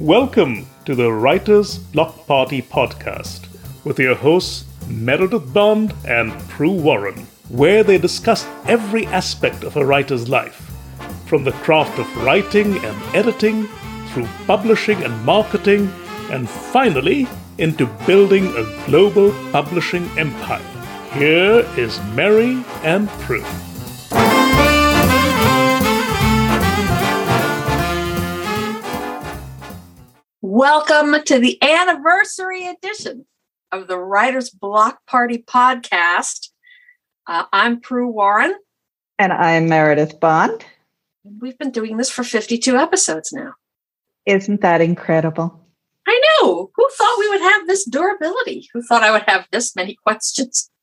Welcome to the Writers Block Party podcast with your hosts Meredith Bond and Pru Warren, where they discuss every aspect of a writer's life, from the craft of writing and editing, through publishing and marketing, and finally into building a global publishing empire. Here is Mary and Pru. Welcome to the anniversary edition of the Writer's Block Party podcast. Uh, I'm Pru Warren. And I'm Meredith Bond. We've been doing this for 52 episodes now. Isn't that incredible? I know. Who thought we would have this durability? Who thought I would have this many questions?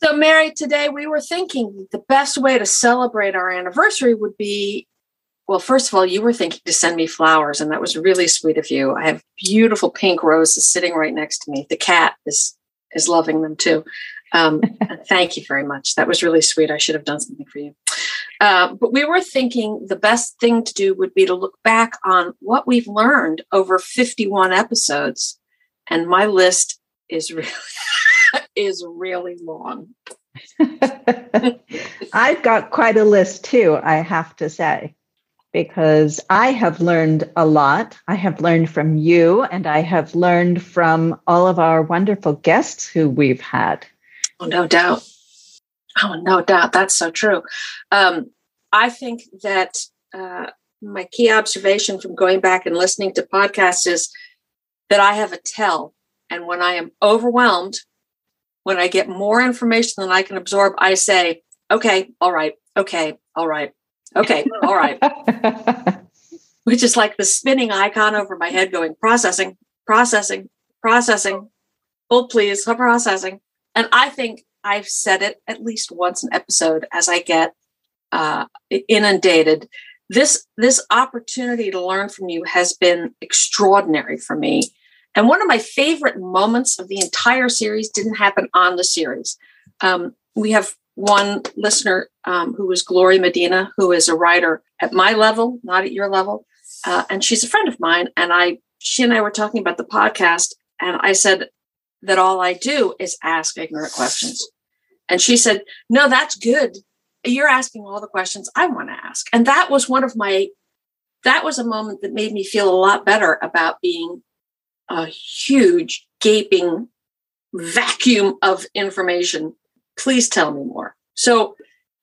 so, Mary, today we were thinking the best way to celebrate our anniversary would be well, first of all, you were thinking to send me flowers, and that was really sweet of you. I have beautiful pink roses sitting right next to me. The cat is is loving them too. Um, thank you very much. That was really sweet. I should have done something for you. Uh, but we were thinking the best thing to do would be to look back on what we've learned over 51 episodes, and my list is really is really long. I've got quite a list too. I have to say because I have learned a lot. I have learned from you, and I have learned from all of our wonderful guests who we've had. Oh, no doubt. Oh, no doubt. That's so true. Um, I think that uh, my key observation from going back and listening to podcasts is that I have a tell. And when I am overwhelmed, when I get more information than I can absorb, I say, okay, all right, okay, all right, Okay, all right. Which is like the spinning icon over my head going processing, processing, processing. Hold please, processing. And I think I've said it at least once an episode as I get uh, inundated. This this opportunity to learn from you has been extraordinary for me. And one of my favorite moments of the entire series didn't happen on the series. Um, we have one listener um, who was Gloria Medina, who is a writer at my level, not at your level, uh, and she's a friend of mine. And I, she and I were talking about the podcast, and I said that all I do is ask ignorant questions, and she said, "No, that's good. You're asking all the questions I want to ask." And that was one of my, that was a moment that made me feel a lot better about being a huge gaping vacuum of information please tell me more. So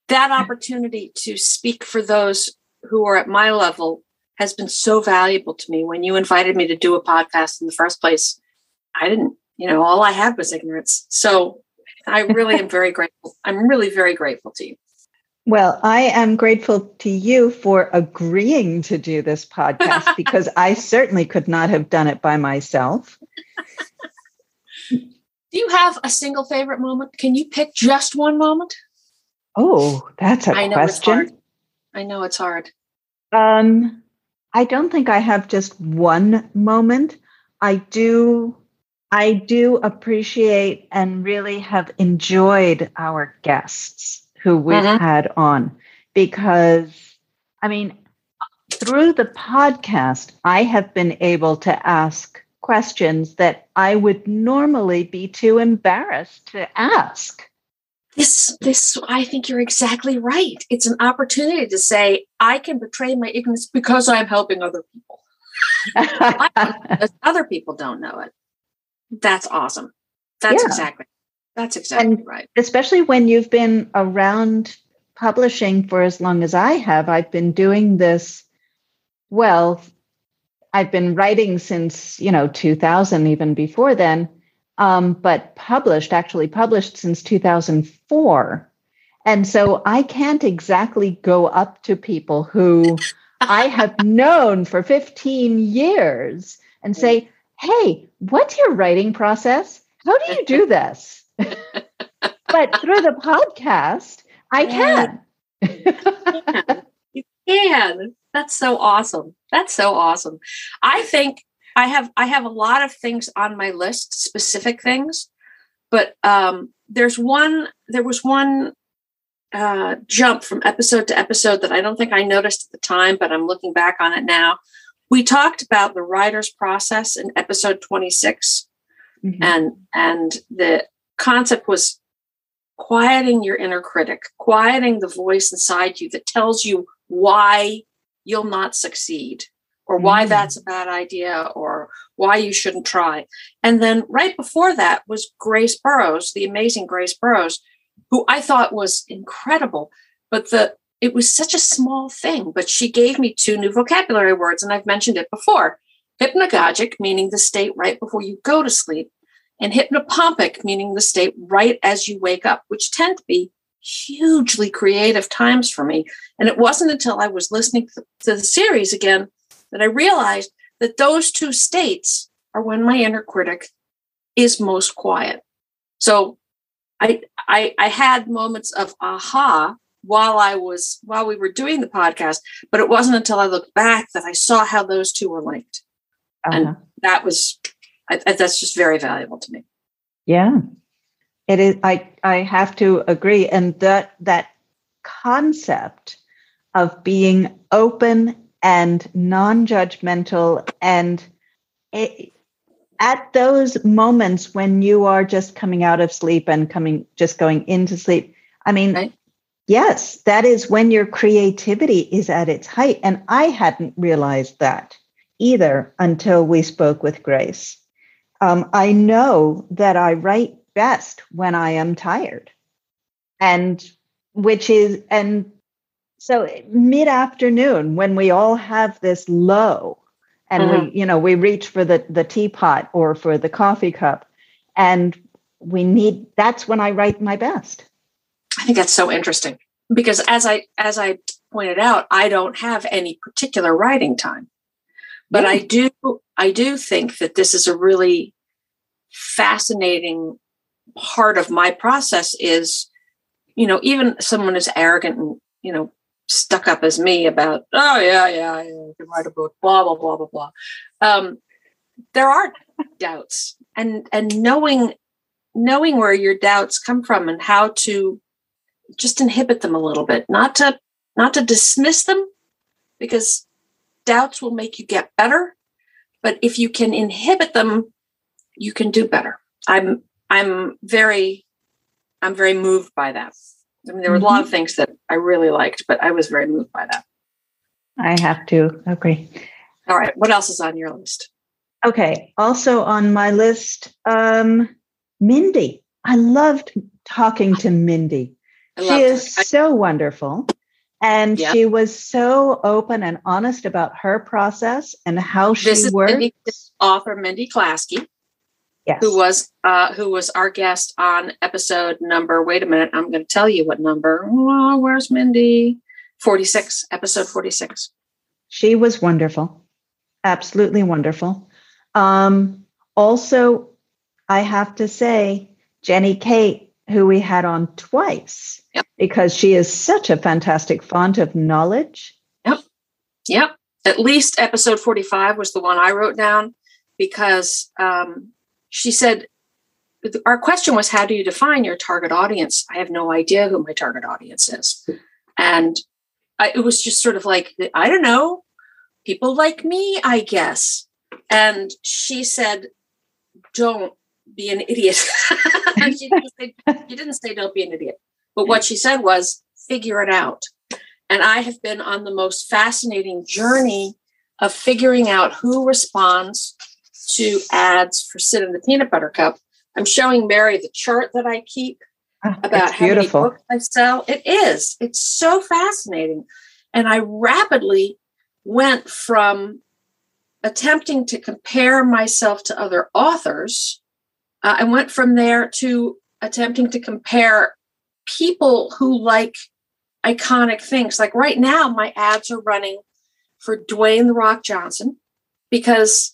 that opportunity to speak for those who are at my level has been so valuable to me. When you invited me to do a podcast in the first place, I didn't, you know, all I had was ignorance. So I really am very grateful. I'm really very grateful to you. Well, I am grateful to you for agreeing to do this podcast because I certainly could not have done it by myself. Do you have a single favorite moment? Can you pick just one moment? Oh, that's a I know question. It's hard. I know it's hard. Um, I don't think I have just one moment. I do I do appreciate and really have enjoyed our guests who we've uh-huh. had on because I mean through the podcast I have been able to ask questions that I would normally be too embarrassed to ask. This, this, I think you're exactly right. It's an opportunity to say, I can betray my ignorance because I'm helping other people. other people don't know it. That's awesome. That's yeah. exactly. That's exactly and right. Especially when you've been around publishing for as long as I have. I've been doing this well I've been writing since, you know, 2000, even before then, um, but published, actually published since 2004. And so I can't exactly go up to people who I have known for 15 years and say, hey, what's your writing process? How do you do this? but through the podcast, I can. can. That's so awesome. That's so awesome. I think I have I have a lot of things on my list, specific things, but um, there's one. There was one uh, jump from episode to episode that I don't think I noticed at the time, but I'm looking back on it now. We talked about the writer's process in episode 26, mm-hmm. and and the concept was quieting your inner critic, quieting the voice inside you that tells you why you'll not succeed or why mm. that's a bad idea or why you shouldn't try. And then right before that was Grace Burrowes, the amazing Grace Burrowes, who I thought was incredible. But the it was such a small thing, but she gave me two new vocabulary words, and I've mentioned it before. Hypnagogic, meaning the state right before you go to sleep, and hypnopompic, meaning the state right as you wake up, which tend to be hugely creative times for me. And it wasn't until I was listening to the series again that I realized that those two states are when my inner critic is most quiet. So I, I, I had moments of aha while I was while we were doing the podcast, but it wasn't until I looked back that I saw how those two were linked, uh-huh. and that was I, that's just very valuable to me. Yeah, it is. I I have to agree, and that that concept of being open and non-judgmental and it, at those moments when you are just coming out of sleep and coming just going into sleep i mean right. yes that is when your creativity is at its height and i hadn't realized that either until we spoke with grace um, i know that i write best when i am tired and which is and so mid afternoon when we all have this low and mm-hmm. we you know we reach for the the teapot or for the coffee cup and we need that's when i write my best i think that's so interesting because as i as i pointed out i don't have any particular writing time but yeah. i do i do think that this is a really fascinating part of my process is you know even someone as arrogant and you know stuck up as me about, oh yeah, yeah, I can write a book, blah blah blah blah blah. Um, there are doubts, and and knowing knowing where your doubts come from and how to just inhibit them a little bit, not to not to dismiss them, because doubts will make you get better. But if you can inhibit them, you can do better. I'm I'm very I'm very moved by that. I mean, there were a lot of mm-hmm. things that I really liked, but I was very moved by that. I have to agree. All right. What else is on your list? Okay. Also on my list, um, Mindy. I loved talking to Mindy. She is her. so wonderful. And she was so open and honest about her process and how she this works. Mindy, author Mindy Klasky yes. who was uh, who was our guest on episode number. Wait a minute, I'm going to tell you what number. Oh, where's Mindy? Forty six, episode forty six. She was wonderful, absolutely wonderful. Um, also, I have to say, Jenny Kate, who we had on twice, yep. because she is such a fantastic font of knowledge. Yep, yep. At least episode forty five was the one I wrote down because um, she said, our question was, how do you define your target audience? I have no idea who my target audience is. And I, it was just sort of like, I don't know, people like me, I guess. And she said, don't be an idiot. she, didn't say, she didn't say, don't be an idiot. But what she said was, figure it out. And I have been on the most fascinating journey of figuring out who responds to ads for Sit in the Peanut Butter Cup. I'm showing Mary the chart that I keep oh, about how many books I sell. It is. It's so fascinating. And I rapidly went from attempting to compare myself to other authors. Uh, I went from there to attempting to compare people who like iconic things. Like right now, my ads are running for Dwayne the Rock Johnson because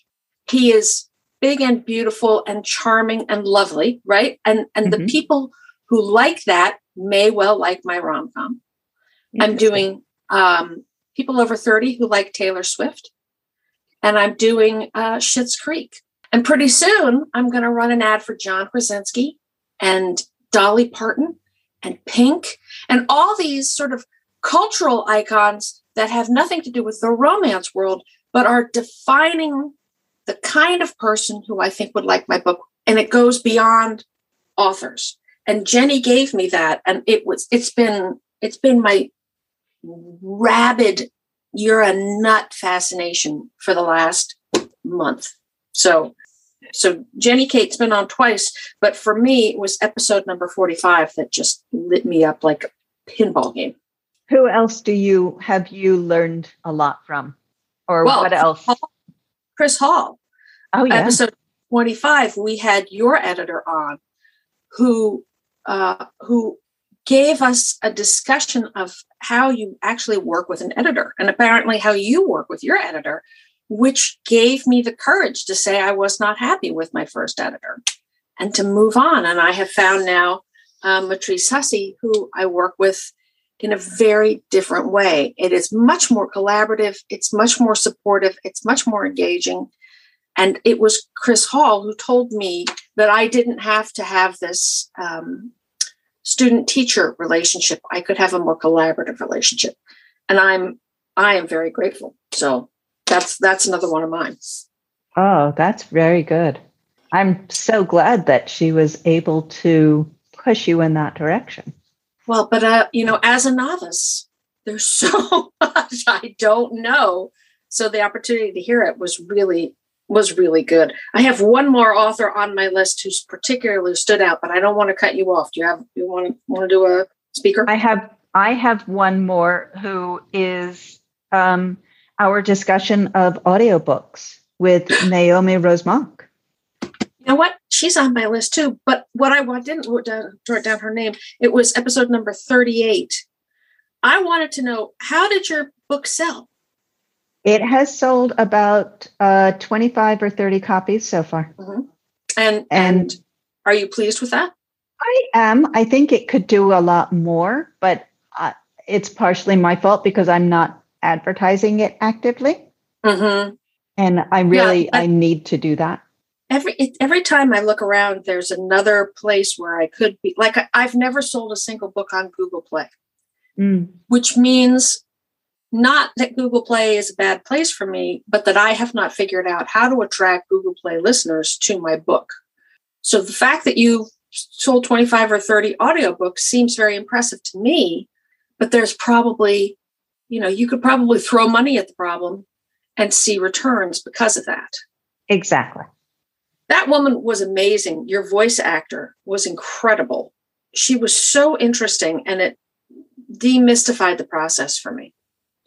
he is big and beautiful and charming and lovely, right? And and mm-hmm. the people who like that may well like my rom com. I'm doing um, people over 30 who like Taylor Swift, and I'm doing uh, Schitt's Creek. And pretty soon, I'm going to run an ad for John Krasinski and Dolly Parton and pink and all these sort of cultural icons that have nothing to do with the romance world, but are defining the kind of person who I think would like my book. And it goes beyond authors. And Jenny gave me that. And it was, it's been, it's been my rabid, you're a nut fascination for the last month. So, so Jenny Kate's been on twice, but for me, it was episode number 45 that just lit me up like a pinball game. Who else do you have you learned a lot from? Or well, what else? Chris Hall. Oh, yeah. Episode 25, we had your editor on who uh, who gave us a discussion of how you actually work with an editor and apparently how you work with your editor, which gave me the courage to say I was not happy with my first editor and to move on. And I have found now um, Matrice Hussey, who I work with in a very different way. It is much more collaborative, it's much more supportive, it's much more engaging. And it was Chris Hall who told me that I didn't have to have this um, student teacher relationship. I could have a more collaborative relationship. And I'm I am very grateful. So that's that's another one of mine. Oh, that's very good. I'm so glad that she was able to push you in that direction. Well, but uh, you know, as a novice, there's so much I don't know. So the opportunity to hear it was really was really good. I have one more author on my list who's particularly stood out, but I don't want to cut you off. Do you have you want to want to do a speaker? I have I have one more who is um, our discussion of audiobooks with Naomi Rosemont. You know what? She's on my list too. But what I want didn't wrote down, wrote down her name. It was episode number 38. I wanted to know how did your book sell? It has sold about uh, 25 or 30 copies so far. Mm-hmm. And, and and are you pleased with that? I am. I think it could do a lot more, but uh, it's partially my fault because I'm not advertising it actively. Mm-hmm. And I really yeah, I need to do that every every time I look around, there's another place where I could be. Like I, have never sold a single book on Google Play, mm. which means not that Google Play is a bad place for me, but that I have not figured out how to attract Google Play listeners to my book. So the fact that you sold 25 or 30 audiobooks seems very impressive to me, but there's probably, you know, you could probably throw money at the problem and see returns because of that. Exactly that woman was amazing. Your voice actor was incredible. She was so interesting and it demystified the process for me.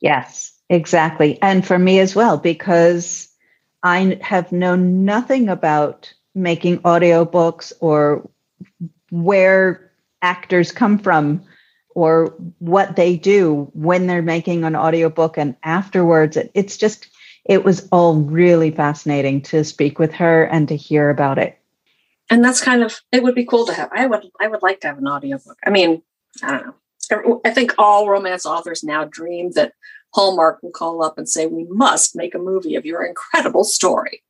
Yes, exactly. And for me as well, because I have known nothing about making audiobooks or where actors come from or what they do when they're making an audiobook and afterwards. It's just it was all really fascinating to speak with her and to hear about it. And that's kind of it would be cool to have. I would I would like to have an audiobook. I mean, I don't know. I think all romance authors now dream that Hallmark will call up and say, "We must make a movie of your incredible story."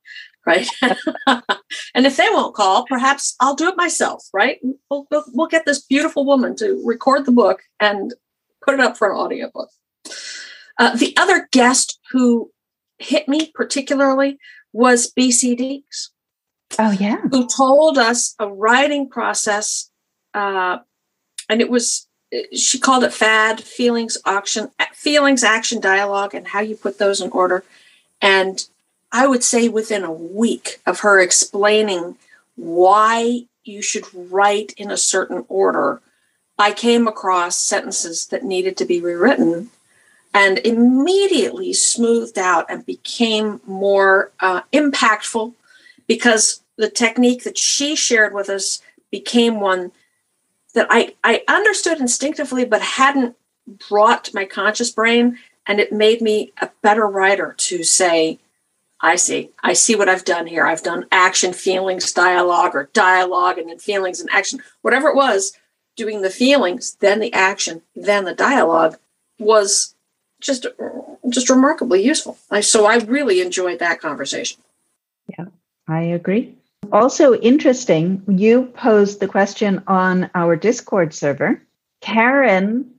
Right. and if they won't call, perhaps I'll do it myself. Right. We'll, we'll, we'll get this beautiful woman to record the book and put it up for an audiobook. Uh, the other guest who hit me particularly was BC Deeks. Oh, yeah. Who told us a writing process, uh, and it was, she called it FAD, feelings, action, feelings, action, dialogue, and how you put those in order. And I would say within a week of her explaining why you should write in a certain order, I came across sentences that needed to be rewritten and immediately smoothed out and became more uh, impactful because the technique that she shared with us became one that I, I understood instinctively but hadn't brought to my conscious brain and it made me a better writer to say i see. I see what i've done here. I've done action feelings dialogue or dialogue and then feelings and action. Whatever it was doing the feelings then the action then the dialogue was just just remarkably useful. I, so I really enjoyed that conversation. Yeah, I agree. Also interesting, you posed the question on our Discord server Karen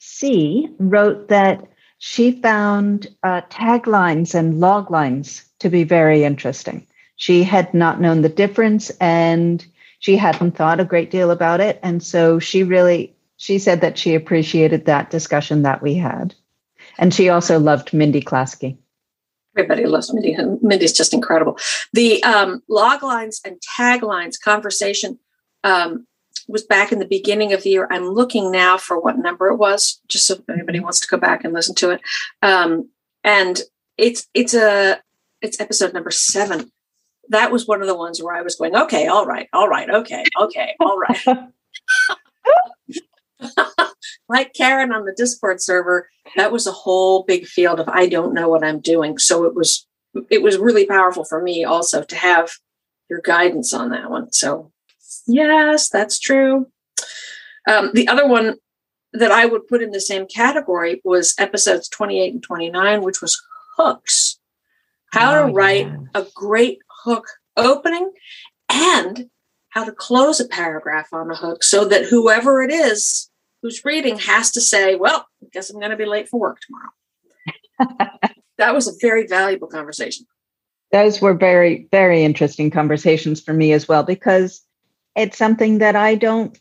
C wrote that she found uh, taglines and log lines to be very interesting. She had not known the difference and she hadn't thought a great deal about it. And so she really, she said that she appreciated that discussion that we had. And she also loved Mindy Klasky. Everybody loves Mindy. Mindy's just incredible. The um, log lines and taglines conversation um, was back in the beginning of the year. I'm looking now for what number it was, just so if anybody wants to go back and listen to it. Um, and it's it's a it's episode number seven. That was one of the ones where I was going, okay, all right, all right, okay, okay, all right. like Karen on the Discord server, that was a whole big field of I don't know what I'm doing. So it was it was really powerful for me also to have your guidance on that one. So yes, that's true. Um, the other one that I would put in the same category was episodes 28 and 29, which was hooks. How oh, to write yeah. a great hook opening and how to close a paragraph on a hook so that whoever it is who's reading oh. has to say, Well, I guess I'm going to be late for work tomorrow. that was a very valuable conversation. Those were very, very interesting conversations for me as well, because it's something that I don't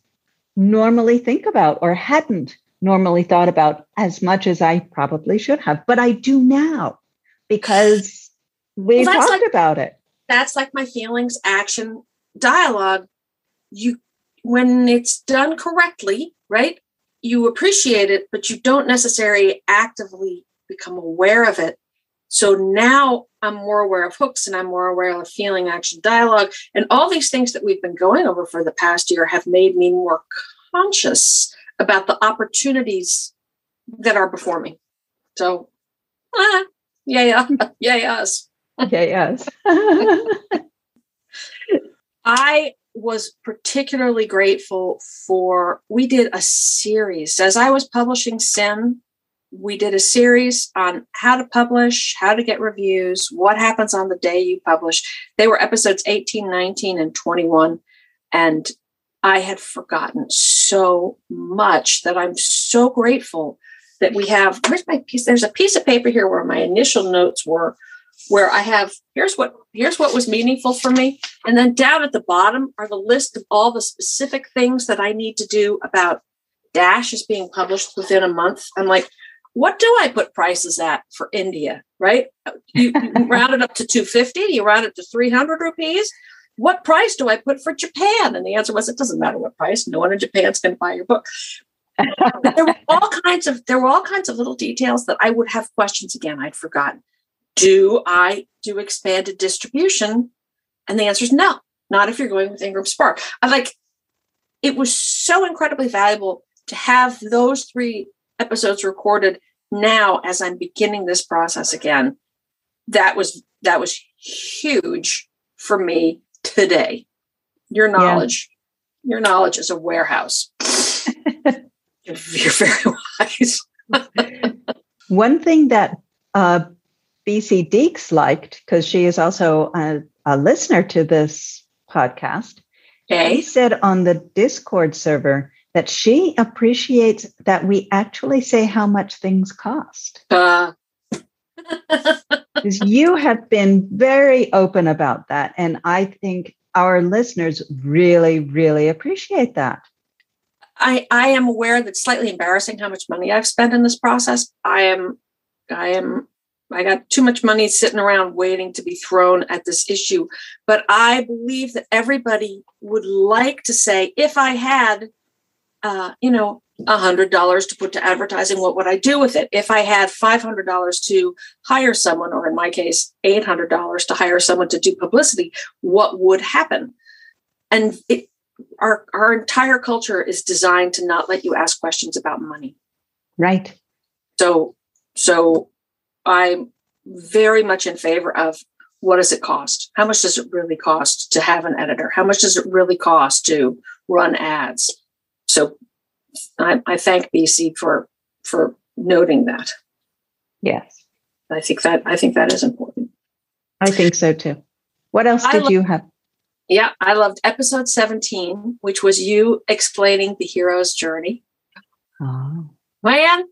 normally think about or hadn't normally thought about as much as I probably should have, but I do now because we well, talked like, about it. That's like my feelings, action, dialogue. You, when it's done correctly, right? You appreciate it, but you don't necessarily actively become aware of it. So now I'm more aware of hooks and I'm more aware of feeling, action, dialogue. And all these things that we've been going over for the past year have made me more conscious about the opportunities that are before me. So, ah, yeah, yeah, yeah, yes. Yeah, yes. I was particularly grateful for, we did a series. As I was publishing sim we did a series on how to publish, how to get reviews, what happens on the day you publish. They were episodes 18, 19, and 21. And I had forgotten so much that I'm so grateful that we have. Where's my piece? There's a piece of paper here where my initial notes were, where I have here's what here's what was meaningful for me. And then down at the bottom are the list of all the specific things that I need to do about Dash is being published within a month. I'm like, what do I put prices at for India? Right? You, you round it up to 250, you round it to 300 rupees. What price do I put for Japan? And the answer was, it doesn't matter what price. No one in Japan's going to buy your book. there were all kinds of there were all kinds of little details that I would have questions again. I'd forgotten. Do I do expanded distribution? And the answer is no, not if you're going with Ingram Spark. I like it was so incredibly valuable to have those three episodes recorded now as I'm beginning this process again, that was that was huge for me today. Your knowledge, yeah. your knowledge is a warehouse. you're, you're, very wise. One thing that uh, BC Deeks liked, because she is also a, a, listener to this podcast, okay. she said on the Discord server that she appreciates that we actually say how much things cost. Uh. you have been very open about that. And I think our listeners really, really appreciate that. I, I am aware that it's slightly embarrassing how much money I've spent in this process. I am I am I got too much money sitting around waiting to be thrown at this issue. But I believe that everybody would like to say, if I had uh, you know, a hundred dollars to put to advertising, what would I do with it? If I had five hundred dollars to hire someone, or in my case, eight hundred dollars to hire someone to do publicity, what would happen? And it, our our entire culture is designed to not let you ask questions about money. Right. So so I'm very much in favor of what does it cost? How much does it really cost to have an editor? How much does it really cost to run ads? So I, I thank BC for for noting that. Yes. I think that I think that is important. I think so too. What else did lo- you have? Yeah, I loved episode 17, which was you explaining the hero's journey. Oh. Man,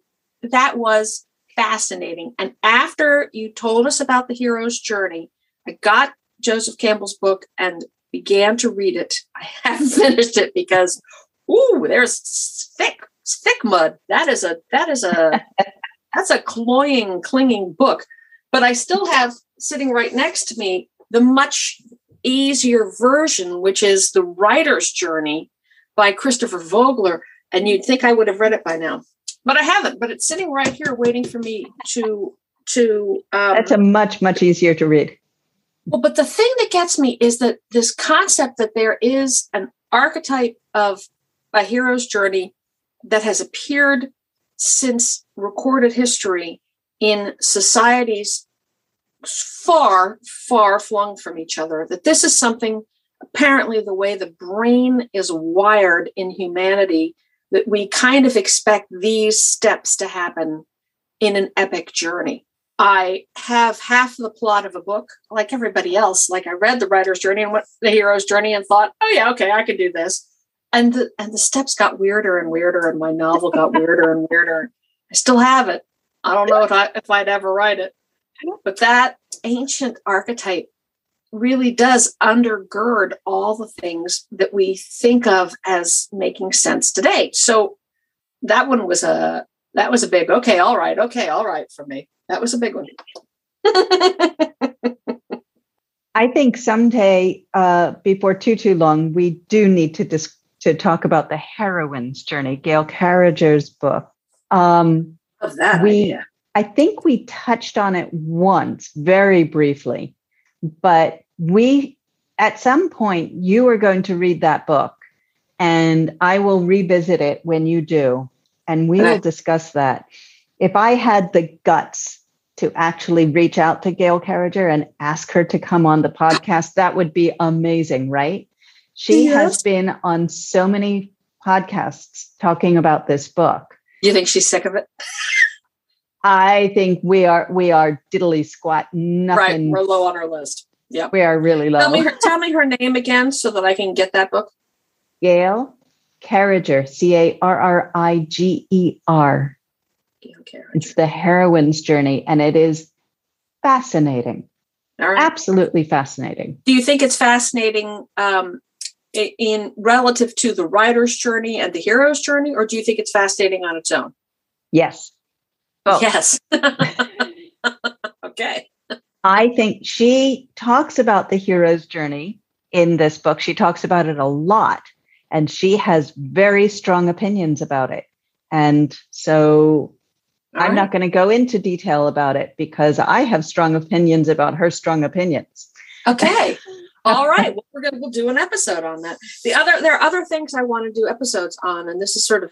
that was fascinating. And after you told us about the hero's journey, I got Joseph Campbell's book and began to read it. I haven't finished it because, ooh, there's thick, thick mud. That is a that is a that's a cloying, clinging book. But I still have sitting right next to me the much easier version, which is the writer's journey by Christopher Vogler. And you'd think I would have read it by now, but I haven't. But it's sitting right here, waiting for me to to. Um, That's a much much easier to read. Well, but the thing that gets me is that this concept that there is an archetype of a hero's journey that has appeared since recorded history in societies far, far flung from each other. That this is something, apparently, the way the brain is wired in humanity, that we kind of expect these steps to happen in an epic journey. I have half the plot of a book, like everybody else. Like I read the writer's journey and went the hero's journey and thought, oh yeah, okay, I can do this. And the and the steps got weirder and weirder, and my novel got weirder and weirder. I still have it. I don't know if I if I'd ever write it. But that ancient archetype really does undergird all the things that we think of as making sense today. So that one was a that was a big okay, all right, okay, all right for me. That was a big one. I think someday, uh, before too too long, we do need to dis- to talk about the heroine's journey, Gail Carriger's book. Um, of that we, idea. I think we touched on it once, very briefly, but we, at some point, you are going to read that book, and I will revisit it when you do, and we will discuss that. If I had the guts to actually reach out to Gail Carriger and ask her to come on the podcast, that would be amazing, right? She yes. has been on so many podcasts talking about this book. You think she's sick of it? I think we are we are diddly squat. Nothing. Right, we're low on our list. Yeah, we are really low. Tell me, her, tell me her name again so that I can get that book. Gail Carriger, C A R R I G E R. It's the heroine's journey, and it is fascinating. Absolutely fascinating. Do you think it's fascinating um, in relative to the writer's journey and the hero's journey, or do you think it's fascinating on its own? Yes, Oh. Yes. okay. I think she talks about the hero's journey in this book. She talks about it a lot, and she has very strong opinions about it. And so All I'm right. not going to go into detail about it because I have strong opinions about her strong opinions. Okay. All right. Well, we're gonna we'll do an episode on that. The other there are other things I want to do episodes on, and this is sort of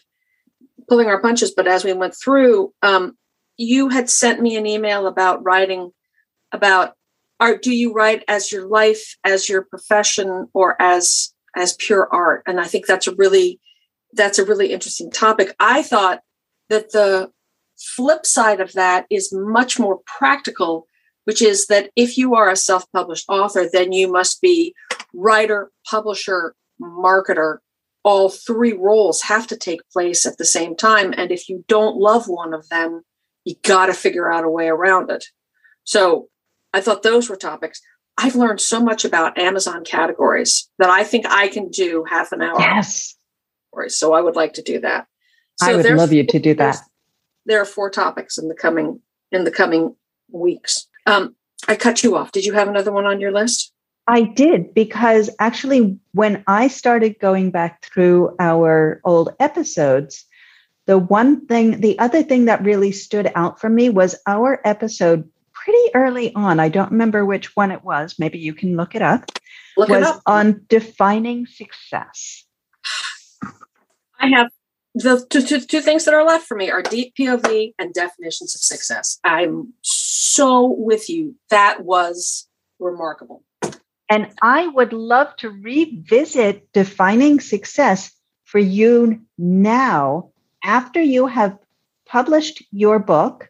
pulling our punches. But as we went through, um, you had sent me an email about writing about art do you write as your life as your profession or as as pure art? And i think that's a really that's a really interesting topic. I thought that the flip side of that is much more practical which is that if you are a self-published author then you must be writer publisher marketer. All three roles have to take place at the same time. And if you don't love one of them you got to figure out a way around it. So I thought those were topics. I've learned so much about Amazon categories that I think I can do half an hour. Yes. So I would like to do that. So I would love you to do that. There are four topics in the coming in the coming weeks. Um, I cut you off. Did you have another one on your list? I did because actually, when I started going back through our old episodes, the one thing, the other thing that really stood out for me was our episode pretty early on. I don't remember which one it was. Maybe you can look it up. Look was it up. on defining success. I have the two, two, two things that are left for me are deep POV and definitions of success. I'm so with you. That was remarkable. And I would love to revisit defining success for you now after you have published your book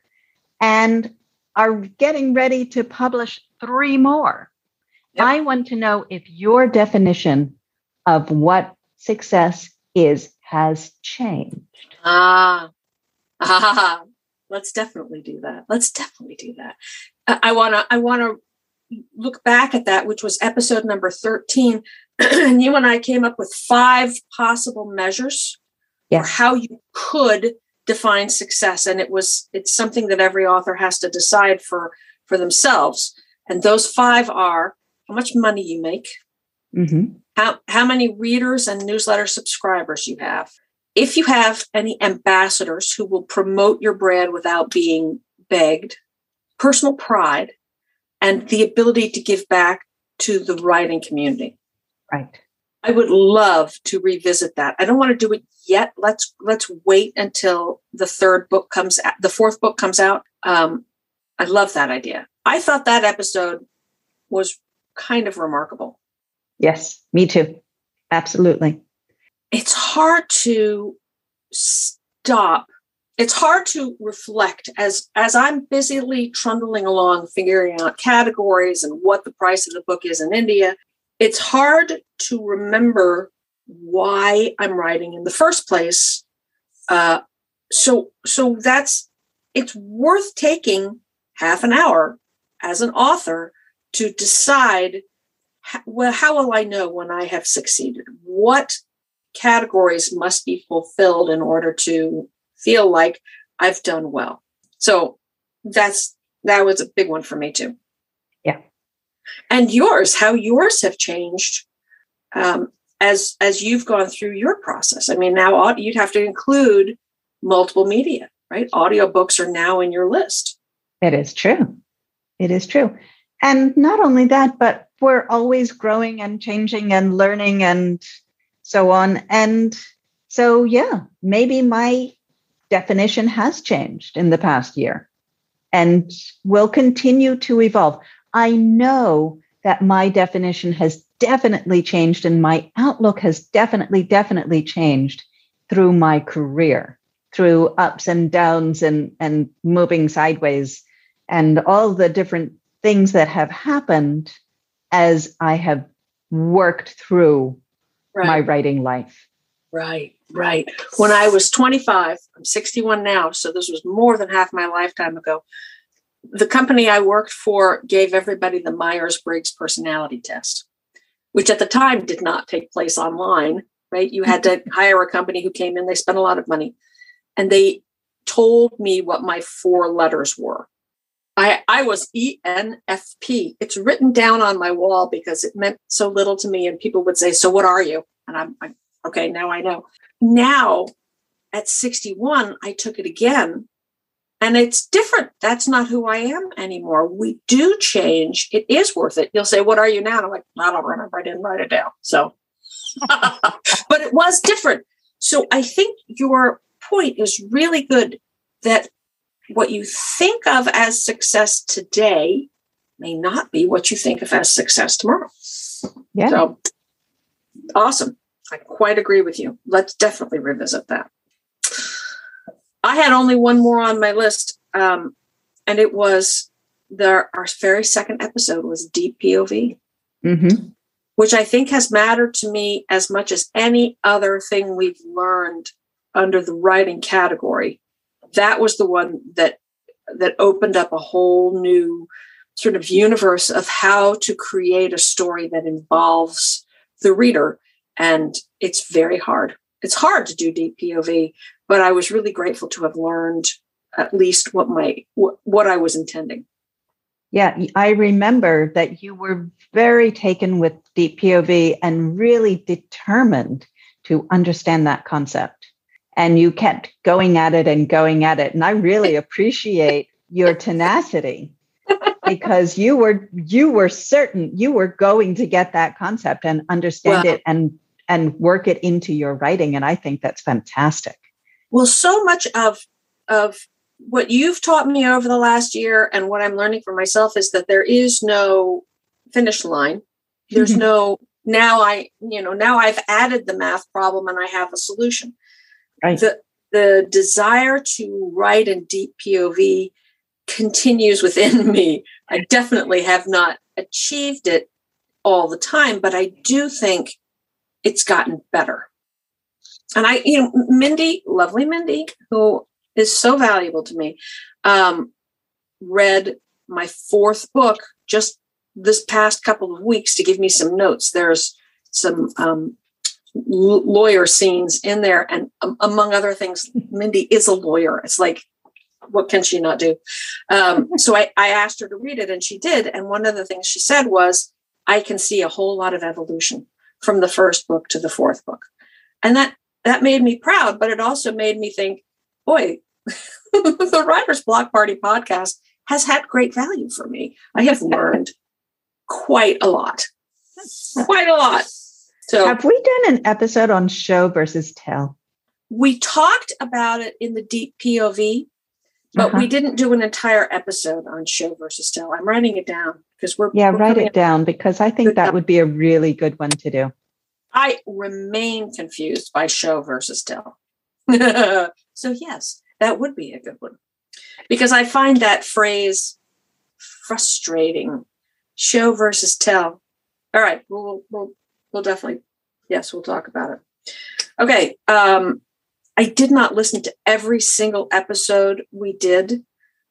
and are getting ready to publish three more, yep. I want to know if your definition of what success is has changed. Ah, ah, let's definitely do that. Let's definitely do that. I want to. I want to look back at that, which was episode number thirteen, and you and I came up with five possible measures yes. for how you could define success, and it was it's something that every author has to decide for for themselves. And those five are how much money you make, mm-hmm. how, how many readers and newsletter subscribers you have, if you have any ambassadors who will promote your brand without being begged, personal pride, and the ability to give back to the writing community. Right. I would love to revisit that. I don't want to do it yet. Let's let's wait until the third book comes out, the fourth book comes out. Um, I love that idea. I thought that episode was kind of remarkable. Yes, me too. Absolutely. It's hard to stop. It's hard to reflect as as I'm busily trundling along figuring out categories and what the price of the book is in India. It's hard to remember why I'm writing in the first place. Uh, so so that's it's worth taking half an hour as an author to decide well how will i know when i have succeeded? What categories must be fulfilled in order to feel like i've done well? So that's that was a big one for me too. Yeah and yours how yours have changed um, as as you've gone through your process. I mean now you'd have to include multiple media right? Audiobooks are now in your list. It is true. It is true. And not only that, but we're always growing and changing and learning and so on. And so, yeah, maybe my definition has changed in the past year and will continue to evolve. I know that my definition has definitely changed and my outlook has definitely, definitely changed through my career, through ups and downs and, and moving sideways and all the different things that have happened as I have worked through right. my writing life. Right, right. When I was 25, I'm 61 now, so this was more than half my lifetime ago. The company I worked for gave everybody the Myers Briggs personality test, which at the time did not take place online, right? You had to hire a company who came in, they spent a lot of money, and they told me what my four letters were. I, I was ENFP. It's written down on my wall because it meant so little to me. And people would say, So what are you? And I'm like, Okay, now I know. Now at 61, I took it again and it's different. That's not who I am anymore. We do change. It is worth it. You'll say, What are you now? And I'm like, I don't remember. I didn't write it down. So, but it was different. So I think your point is really good that what you think of as success today may not be what you think of as success tomorrow. Yeah. So awesome. I quite agree with you. Let's definitely revisit that. I had only one more on my list, um, and it was the our very second episode was deep POV, mm-hmm. which I think has mattered to me as much as any other thing we've learned under the writing category that was the one that that opened up a whole new sort of universe of how to create a story that involves the reader and it's very hard it's hard to do deep pov but i was really grateful to have learned at least what my what, what i was intending. Yeah i remember that you were very taken with deep pov and really determined to understand that concept. And you kept going at it and going at it. And i really appreciate your tenacity because you were you were certain you were going to get that concept and understand it and and work it into your writing. And i think that's fantastic well so much of of what you've taught me over the last year and what i'm learning for myself is that there is no finish line there's mm-hmm. no now i you know now i've added the math problem and i have a solution Right. The, the desire to write in deep POV continues within me. I definitely have not achieved it all the time, but I do think it's gotten better. And I, you know, Mindy, lovely Mindy, who is so valuable to me, um, read my fourth book just this past couple of weeks to give me some notes. There's some um, lawyer scenes in there, and um, among other things, Mindy is a lawyer. It's like, what can she not do? Um, so I, I asked her to read it, and she did. And one of the things she said was, I can see a whole lot of evolution from the first book to the fourth book. And that that made me proud, but it also made me think, boy, the Writer's Block Party podcast has had great value for me. I have learned quite a lot. Quite a lot. So have we done an episode on show versus tell? We talked about it in the deep POV, but uh-huh. we didn't do an entire episode on show versus tell. I'm writing it down because we're yeah, we're write it down because I think that would be a really good one to do. I remain confused by show versus tell. so yes, that would be a good one because I find that phrase frustrating. Show versus tell. All right, we'll we'll we'll definitely yes, we'll talk about it. Okay, um, I did not listen to every single episode we did,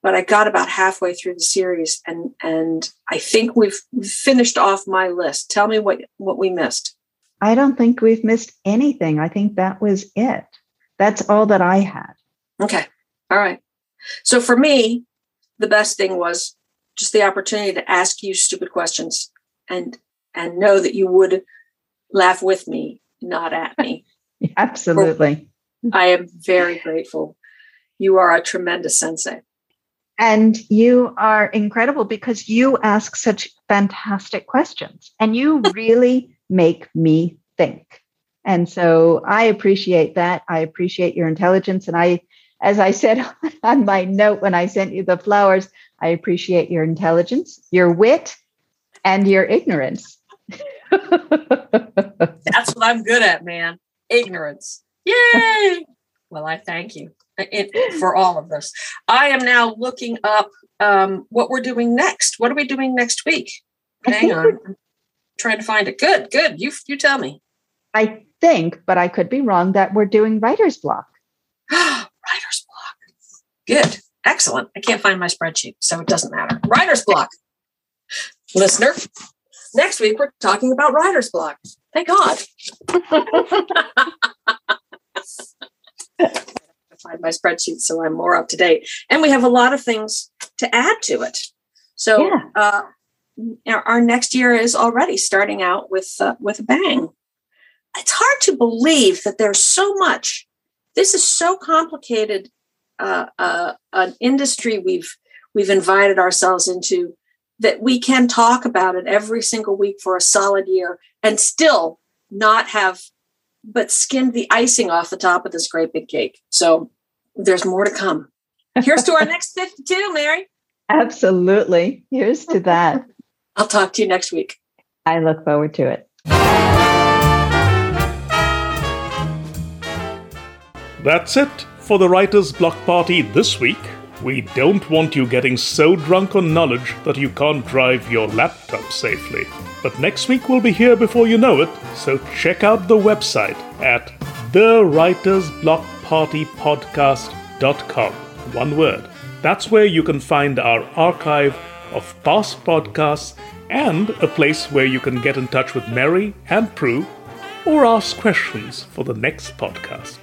but I got about halfway through the series, and and I think we've finished off my list. Tell me what what we missed. I don't think we've missed anything. I think that was it. That's all that I had. Okay. All right. So for me, the best thing was just the opportunity to ask you stupid questions and and know that you would laugh with me, not at me. Absolutely. I am very grateful. You are a tremendous sensei. And you are incredible because you ask such fantastic questions and you really make me think. And so I appreciate that. I appreciate your intelligence. And I, as I said on my note when I sent you the flowers, I appreciate your intelligence, your wit, and your ignorance. That's what I'm good at, man. Ignorance. Yay! well, I thank you it, for all of this. I am now looking up um, what we're doing next. What are we doing next week? Hang on. Trying to find it. Good, good. You you tell me. I think, but I could be wrong, that we're doing writer's block. writer's block. Good. Excellent. I can't find my spreadsheet, so it doesn't matter. Writer's block. Listener, next week we're talking about writer's block. Thank God. I find my spreadsheet so I'm more up to date. And we have a lot of things to add to it. So yeah. uh, our, our, next year is already starting out with uh, with a bang. It's hard to believe that there's so much. This is so complicated. Uh, uh an industry we've we've invited ourselves into that we can talk about it every single week for a solid year and still not have but skinned the icing off the top of this great big cake. So there's more to come. Here's to our next 52, Mary. Absolutely. Here's to that. I'll talk to you next week. I look forward to it. That's it for the Writer's Block Party this week. We don't want you getting so drunk on knowledge that you can't drive your laptop safely. But next week we'll be here before you know it, so check out the website at thewritersblockpartypodcast.com. One word. That's where you can find our archive of past podcasts and a place where you can get in touch with Mary and Pru or ask questions for the next podcast.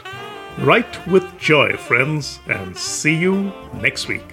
Write with joy, friends, and see you next week.